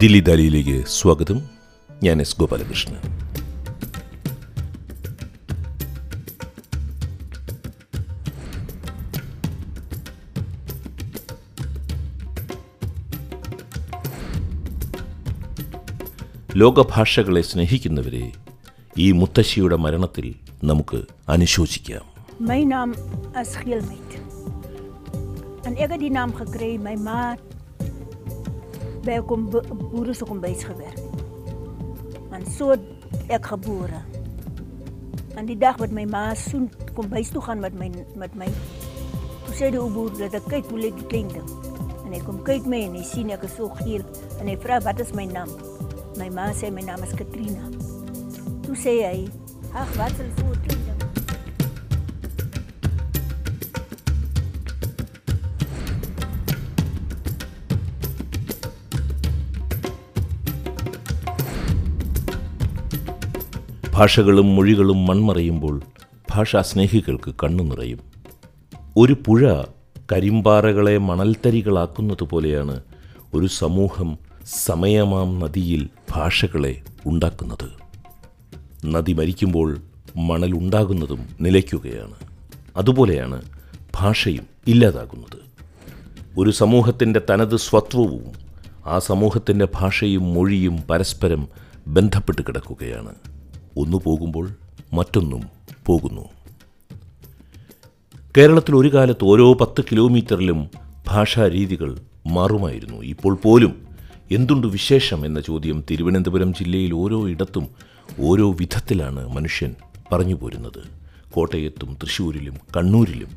ദില്ലി ദാലിയിലേക്ക് സ്വാഗതം. ഞാൻ എസ് ഗോപാലകൃഷ്ണൻ. ലോകഭാഷകളെ സ്നേഹിക്കുന്നവരെ ഈ മുത്തശ്ശിയുടെ മരണത്തിൽ നമുക്ക് അനുശോചിക്കാം. മൈ naam is മൈറ്റ് En ek നാം die മൈ ma by kom boere se kombuis gewerk. En so ek gebore. En die dag wat my ma soen kombuis toe gaan met my met my toe sê die boer dat ek kyk hoe lyk die klein ding. En hy kom kyk my en hy sien ek is so geel en hy vra wat is my naam? My ma sê my naam is Katrina. Toe sê hy, "Ag, wat 'n klein ഭാഷകളും മൊഴികളും മൺമറയുമ്പോൾ ഭാഷാസ്നേഹികൾക്ക് കണ്ണു നിറയും. ഒരു പുഴ കരിമ്പാറകളെ മണൽത്തരികളാക്കുന്നത് പോലെയാണ് ഒരു സമൂഹം സമയമാം നദിയിൽ ഭാഷകളെ ഉണ്ടാക്കുന്നത്. നദി മരിക്കുമ്പോൾ മണൽ ഉണ്ടാകുന്നതും നിലയ്ക്കുകയാണ്. അതുപോലെയാണ് ഭാഷയും ഇല്ലാതാകുന്നത്. ഒരു സമൂഹത്തിന്റെ തനത് സ്വത്വവും ആ സമൂഹത്തിന്റെ ഭാഷയും മൊഴിയും പരസ്പരം ബന്ധപ്പെട്ട് കിടക്കുകയാണ്. ഒന്ന് പോകുമ്പോൾ മറ്റൊന്നും പോകുന്നു. കേരളത്തിൽ ഒരു കാലത്ത് ഓരോ പത്ത് കിലോമീറ്ററിലും ഭാഷാരീതികൾ മാറുമായിരുന്നു. ഇപ്പോൾ പോലും എന്തുണ്ട് വിശേഷം എന്ന ചോദ്യം തിരുവനന്തപുരം ജില്ലയിൽ ഓരോ ഇടത്തും ഓരോ വിധത്തിലാണ് മനുഷ്യൻ പറഞ്ഞു പോരുന്നത്. കോട്ടയത്തും തൃശ്ശൂരിലും കണ്ണൂരിലും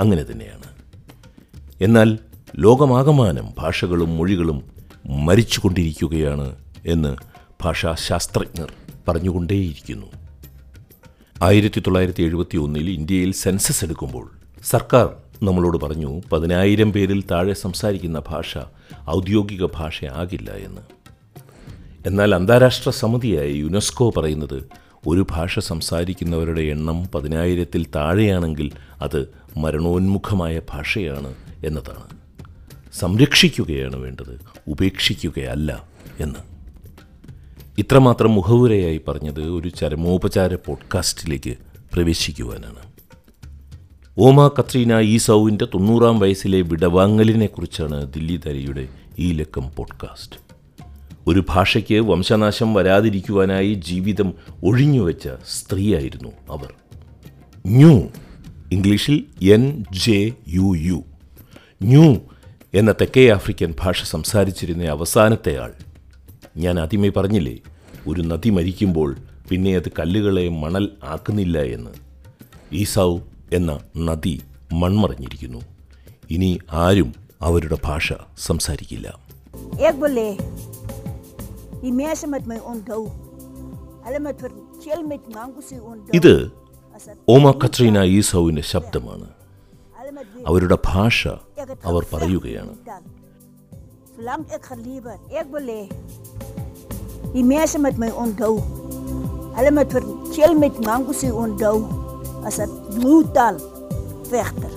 അങ്ങനെ തന്നെയാണ്. എന്നാൽ ലോകമാകമാനം ഭാഷകളും മൊഴികളും മരിച്ചുകൊണ്ടിരിക്കുകയാണ് എന്ന് ഭാഷാശാസ്ത്രജ്ഞർ പറഞ്ഞുകൊണ്ടേയിരിക്കുന്നു. ആയിരത്തി തൊള്ളായിരത്തി എഴുപത്തി ഒന്നിൽ ഇന്ത്യയിൽ സെൻസസ് എടുക്കുമ്പോൾ സർക്കാർ നമ്മളോട് പറഞ്ഞു പതിനായിരം പേരിൽ താഴെ സംസാരിക്കുന്ന ഭാഷ ഔദ്യോഗിക ഭാഷയാകില്ല എന്ന്. എന്നാൽ അന്താരാഷ്ട്ര സമിതിയായ യുനെസ്കോ പറയുന്നത് ഒരു ഭാഷ സംസാരിക്കുന്നവരുടെ എണ്ണം പതിനായിരത്തിൽ താഴെയാണെങ്കിൽ അത് മരണോന്മുഖമായ ഭാഷയാണ് എന്നതാണ്. സംരക്ഷിക്കുകയാണ് വേണ്ടത് ഉപേക്ഷിക്കുകയല്ല എന്ന്. ഇത്രമാത്രം മുഖവുരയായി പറഞ്ഞത് ഒരു ചരമോപചാര പോഡ്കാസ്റ്റിലേക്ക് പ്രവേശിക്കുവാനാണ്. ഓമ കത്രീന ഈസൌവിന്റെ തൊണ്ണൂറാം വയസ്സിലെ വിടവാങ്ങലിനെക്കുറിച്ചാണ് ദില്ലി തരിയുടെ ഈ ലക്കം പോഡ്കാസ്റ്റ്. ഒരു ഭാഷയ്ക്ക് വംശനാശം വരാതിരിക്കുവാനായി ജീവിതം ഒഴിഞ്ഞുവെച്ച സ്ത്രീയായിരുന്നു അവർ. ന്യൂ ഇംഗ്ലീഷിൽ N J U U. Nuu എന്ന തെക്കേ ആഫ്രിക്കൻ ഭാഷ സംസാരിച്ചിരുന്ന അവസാനത്തെ ആൾ ഞാൻ ആദ്യമേ പറഞ്ഞില്ലേ ഒരു നദി മരിക്കുമ്പോൾ പിന്നെ അത് കല്ലുകളെ മണൽ ആക്കുന്നില്ല എന്ന്. ഈസാവ് എന്ന നദി മൺമറിഞ്ഞിരിക്കുന്നു. ഇനി ആരും അവരുടെ ഭാഷ സംസാരിക്കില്ല. ഇത് ഓമ കത്രീന ഈസൌവിന്റെ ശബ്ദമാണ്. അവരുടെ ഭാഷ അവർ പറയുകയാണ്. Solank ek geleef het, ek wil hê die mense met my onthou. Hulle moet vertel met Mangusi onthou as 'n brutal vegter.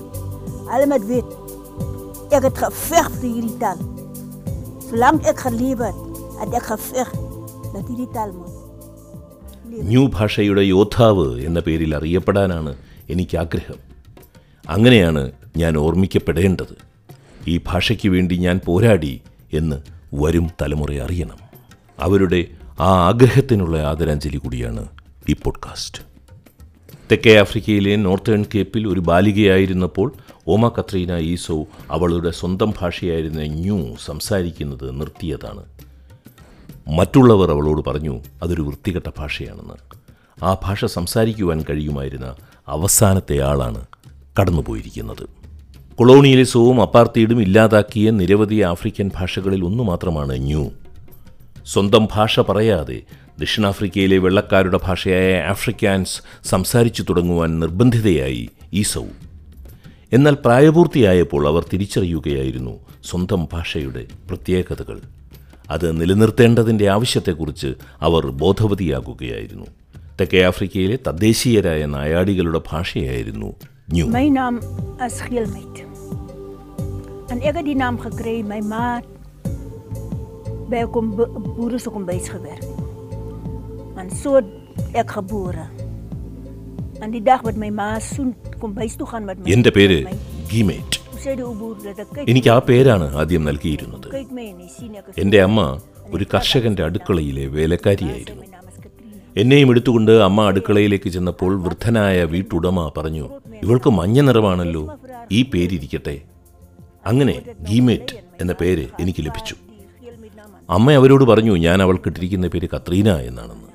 Hulle moet weet ek het geveg vir hierdie taal. Solank ek geleef het, het ek geveg dat hierdie taal moet Nuu ഭാഷയുടെ യോദ്ധാവ് എന്ന പേരിൽ അറിയപ്പെടാനാണ് എനിക്ക് ആഗ്രഹം അങ്ങനെയാണ് ഞാൻ ഓർമ്മിക്കപ്പെടേണ്ടത് ഈ ഭാഷയ്ക്ക് വേണ്ടി ഞാൻ പോരാടി എന്ന് വരും തലമുറ അറിയണം. അവരുടെ ആ ആഗ്രഹത്തിനുള്ള ആദരാഞ്ജലി കൂടിയാണ് ഈ പോഡ്കാസ്റ്റ്. തെക്കേ ആഫ്രിക്കയിലെ നോർത്തേൺ കേപ്പിൽ ഒരു ബാലികയായിരുന്നപ്പോൾ ഓമ കത്രീന ഈസോ അവളുടെ സ്വന്തം ഭാഷയായിരുന്ന ന്യൂ സംസാരിക്കുന്നത് നിർത്തിയതാണ്. മറ്റുള്ളവർ അവളോട് പറഞ്ഞു അതൊരു വൃത്തികെട്ട ഭാഷയാണെന്ന്. ആ ഭാഷ സംസാരിക്കുവാൻ കഴിയുമായിരുന്ന അവസാനത്തെ ആളാണ് കടന്നുപോയിരിക്കുന്നത്. കൊളോണിയലിസവും അപ്പാർത്തീഡും ഇല്ലാതാക്കിയ നിരവധി ആഫ്രിക്കൻ ഭാഷകളിൽ ഒന്നു മാത്രമാണ് ന്യൂ. സ്വന്തം ഭാഷ പറയാതെ ദക്ഷിണാഫ്രിക്കയിലെ വെള്ളക്കാരുടെ ഭാഷയായ ആഫ്രിക്കാൻസ് സംസാരിച്ചു തുടങ്ങുവാൻ നിർബന്ധിതയായി ഈസൗ. എന്നാൽ പ്രായപൂർത്തിയായപ്പോൾ അവർ തിരിച്ചറിയുകയായിരുന്നു സ്വന്തം ഭാഷയുടെ പ്രത്യേകതകൾ. അത് നിലനിർത്തേണ്ടതിന്റെ ആവശ്യത്തെക്കുറിച്ച് അവർ ബോധവതിയാകുകയായിരുന്നു. തെക്കേ ആഫ്രിക്കയിലെ തദ്ദേശീയരായ നായാടികളുടെ ഭാഷയായിരുന്നു Nuu My naam is Geelmeid. En ek het die naam gekry my ma by 'n boere se kombuis gewerk. En so ek gebore. En die dag wat my ma soen kombuis toe gaan met my. എന്റെ പേര് ഗീമേറ്റ് ek kyk എനിക്ക് ആ പേരാണ് ആദ്യം നൽകിയിരുന്നത് എന്റെ അമ്മ ഒരു കർഷകന്റെ അടുക്കളയിലെ വേലക്കാരിയായിരുന്നു എന്നെയും എടുത്തുകൊണ്ട് അമ്മ അടുക്കളയിലേക്ക് ചെന്നപ്പോൾ വൃദ്ധനായ വീട്ടുടമ പറഞ്ഞു ഇവൾക്ക് മഞ്ഞ നിറമാണല്ലോ ഈ പേരിരിക്കട്ടെ. അങ്ങനെ ഗീമേറ്റ് എന്ന പേര് എനിക്ക് ലഭിച്ചു. അമ്മ അവരോട് പറഞ്ഞു ഞാൻ അവൾക്കിട്ടിരിക്കുന്ന പേര് കത്രീന എന്നാണെന്ന്.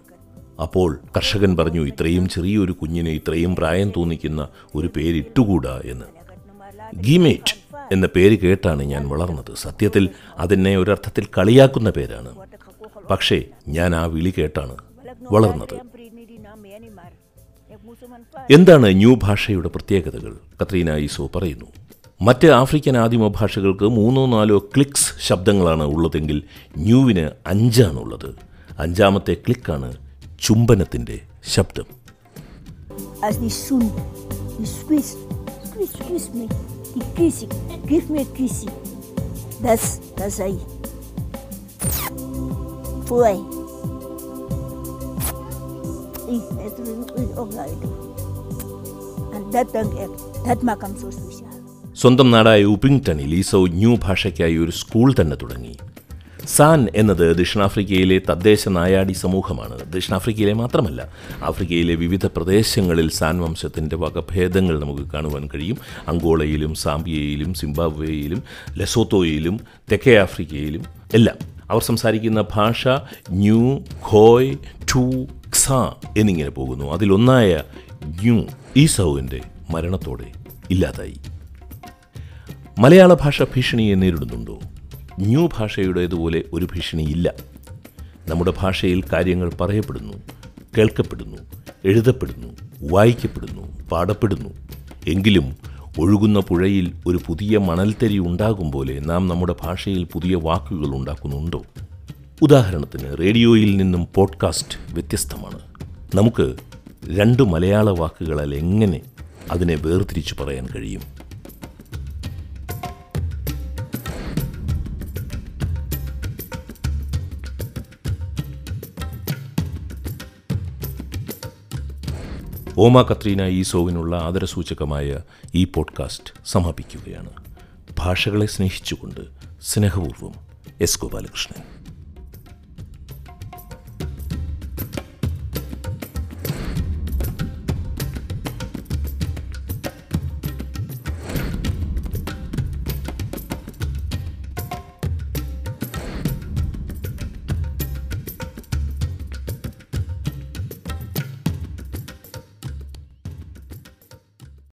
അപ്പോൾ കർഷകൻ പറഞ്ഞു ഇത്രയും ചെറിയൊരു കുഞ്ഞിന് ഇത്രയും പ്രായം തോന്നിക്കുന്ന ഒരു പേരിട്ടുകൂടാ എന്ന്. ഗീമേറ്റ് എന്ന പേര് കേട്ടാണ് ഞാൻ വളർന്നത്. സത്യത്തിൽ അതെന്നെ ഒരർത്ഥത്തിൽ കളിയാക്കുന്ന പേരാണ്. പക്ഷേ ഞാൻ ആ വിളി കേട്ടാണ്. വളർന്നത്. എന്താണ് ന്യൂ ഭാഷയുടെ പ്രത്യേകതകൾ? കത്രീന ഈസോ പറയുന്നു. മറ്റ് ആഫ്രിക്കൻ ആദിമ ഭാഷകൾക്ക് മൂന്നോ നാലോ ക്ലിക്സ് ശബ്ദങ്ങളാണ് ഉള്ളതെങ്കിൽ ന്യൂവിന് അഞ്ചാണുള്ളത്. അഞ്ചാമത്തെ ക്ലിക്കാണ് ചുംബനത്തിന്റെ ശബ്ദം. As die soen, die സ്വന്തം നാടായ ഉപിങ്ടണിൽ ഈസോ ന്യൂ ഭാഷയ്ക്കായി ഒരു സ്കൂൾ തന്നെ തുടങ്ങി സാൻ എന്നത് ദക്ഷിണാഫ്രിക്കയിലെ തദ്ദേശ നായാടി സമൂഹമാണ് ദക്ഷിണാഫ്രിക്കയിലെ മാത്രമല്ല ആഫ്രിക്കയിലെ വിവിധ പ്രദേശങ്ങളിൽ സാൻ വംശത്തിന്റെ വകഭേദങ്ങൾ നമുക്ക് കാണുവാൻ കഴിയും അങ്കോളയിലും സാംബിയയിലും സിംബാബ്വേയിലും ലെസോത്തോയിലും തെക്കേ ആഫ്രിക്കയിലും എല്ലാം അവർ സംസാരിക്കുന്ന ഭാഷ ന്യൂ ഖോയ് ടു ക്സ എന്നിങ്ങനെ പോകുന്നു. അതിലൊന്നായ ന്യൂ ഈസൗവിന്റെ മരണത്തോടെ ഇല്ലാതായി. മലയാള ഭാഷ ഭീഷണിയെ നേരിടുന്നുണ്ടോ? ന്യൂ ഭാഷയുടേതുപോലെ ഒരു ഭീഷണിയില്ല. നമ്മുടെ ഭാഷയിൽ കാര്യങ്ങൾ പറയപ്പെടുന്നു കേൾക്കപ്പെടുന്നു എഴുതപ്പെടുന്നു വായിക്കപ്പെടുന്നു പാടപ്പെടുന്നു. എങ്കിലും ഒഴുകുന്ന പുഴയിൽ ഒരു പുതിയ മണൽത്തരി ഉണ്ടാകും പോലെ നാം നമ്മുടെ ഭാഷയിൽ പുതിയ വാക്കുകൾ ഉണ്ടാക്കുന്നുണ്ടോ? ഉദാഹരണത്തിന് റേഡിയോയിൽ നിന്നും പോഡ്കാസ്റ്റ് വ്യത്യസ്തമാണ്. നമുക്ക് രണ്ട് മലയാള വാക്കുകളാൽ എങ്ങനെ അതിനെ വേർതിരിച്ചു പറയാൻ കഴിയും? ഓമ കത്രീന ഈസോവിനുള്ള ആദരസൂചകമായ ഈ പോഡ്കാസ്റ്റ് സമാപിക്കുകയാണ്. ഭാഷകളെ സ്നേഹിച്ചുകൊണ്ട് സ്നേഹപൂർവം എസ് ഗോപാലകൃഷ്ണൻ.